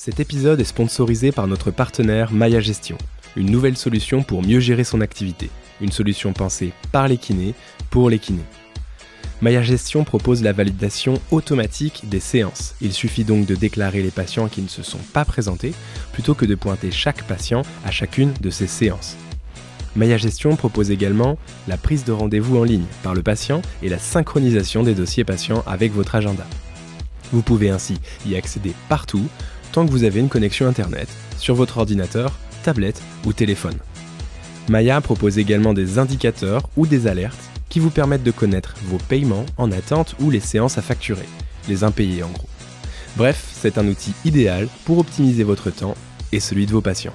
Cet épisode est sponsorisé par notre partenaire Maya Gestion, une nouvelle solution pour mieux gérer son activité, une solution pensée par les kinés pour les kinés. Maya Gestion propose la validation automatique des séances. Il suffit donc de déclarer les patients qui ne se sont pas présentés plutôt que de pointer chaque patient à chacune de ces séances. Maya Gestion propose également la prise de rendez-vous en ligne par le patient et la synchronisation des dossiers patients avec votre agenda. Vous pouvez ainsi y accéder partout tant que vous avez une connexion Internet sur votre ordinateur, tablette ou téléphone. Maya propose également des indicateurs ou des alertes qui vous permettent de connaître vos paiements en attente ou les séances à facturer, les impayés en gros. Bref, c'est un outil idéal pour optimiser votre temps et celui de vos patients.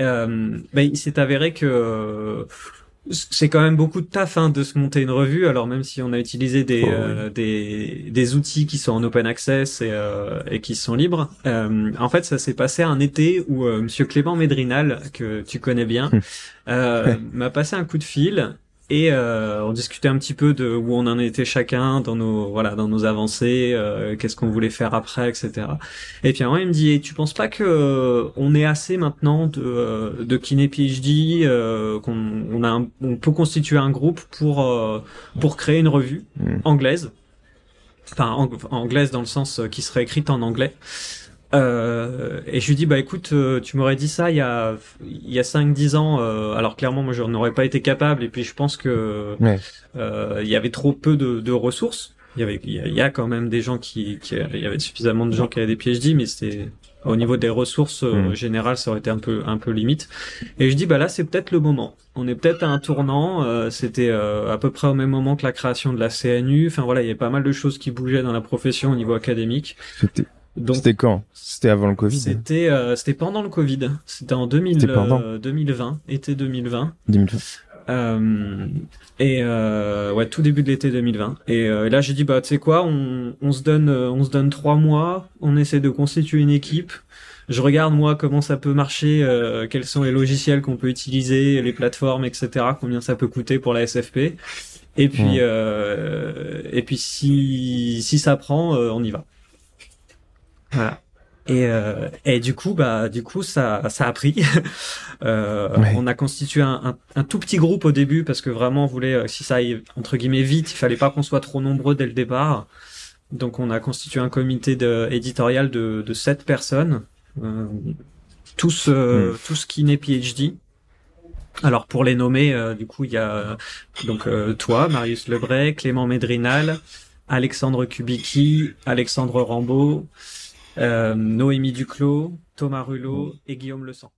euh, bah, il s'est avéré que euh, c'est quand même beaucoup de taf hein, de se monter une revue. Alors même si on a utilisé des, Oh, oui. euh, des, des outils qui sont en open access et, euh, et qui sont libres, euh, en fait ça s'est passé un été où euh, Monsieur Clément Médrinal, que tu connais bien, euh, m'a passé un coup de fil et euh, on discutait un petit peu de où on en était chacun dans nos voilà dans nos avancées, euh, qu'est-ce qu'on voulait faire après, etc. Et puis à un moment, il me dit, tu penses pas que euh, on est assez maintenant de, euh, de kiné PhD, euh, qu'on on a un- on peut constituer un groupe pour euh, pour créer une revue Mm. anglaise, enfin ang- anglaise dans le sens qui serait écrite en anglais. Euh, et je lui dis bah écoute euh, tu m'aurais dit ça il y a il y a 5 10 ans euh, alors clairement moi je n'aurais pas été capable. Et puis je pense que Ouais. euh, il y avait trop peu de, de ressources. Il y avait il y a, quand même des gens qui, qui il y avait suffisamment de gens qui avaient des PhD mais c'était au niveau des ressources euh, Mm. générales ça aurait été un peu un peu limite. Et je dis bah là c'est peut-être le moment. On est peut-être à un tournant euh, c'était euh, à peu près au même moment que la création de la CNU enfin voilà il y avait pas mal de choses qui bougeaient dans la profession au niveau académique c'était quand? C'était avant le Covid? c'était euh, c'était pendant le Covid. C'était en 2000, C'était pendant. euh, 2020, été 2020. 2020. Euh, et euh, ouais, tout début de l'été 2020. Et euh, là, j'ai dit bah tu sais quoi, on, on se donne euh, on se donne trois mois, on essaie de constituer une équipe. Je regarde moi comment ça peut marcher, euh, quels sont les logiciels qu'on peut utiliser, les plateformes, etc. Combien ça peut coûter pour la SFP. Et puis euh, et puis si si ça prend, euh, on y va. Voilà. Et, euh, et du coup, bah, du coup, ça, ça a pris. Euh, Ouais. On a constitué un, un, un tout petit groupe au début parce que vraiment, on voulait, euh, si ça aille entre guillemets vite, il fallait pas qu'on soit trop nombreux dès le départ. Donc, on a constitué un comité de, éditorial de, de sept personnes, euh, tous, euh, tous qui n'est PhD. Alors pour les nommer, euh, du coup, il y a donc euh, toi, Marius Lebray, Clément Médrinal, Alexandre Kubicki, Alexandre Rambaud, Noémie Duclos, Thomas Rulot et Guillaume Le Sang.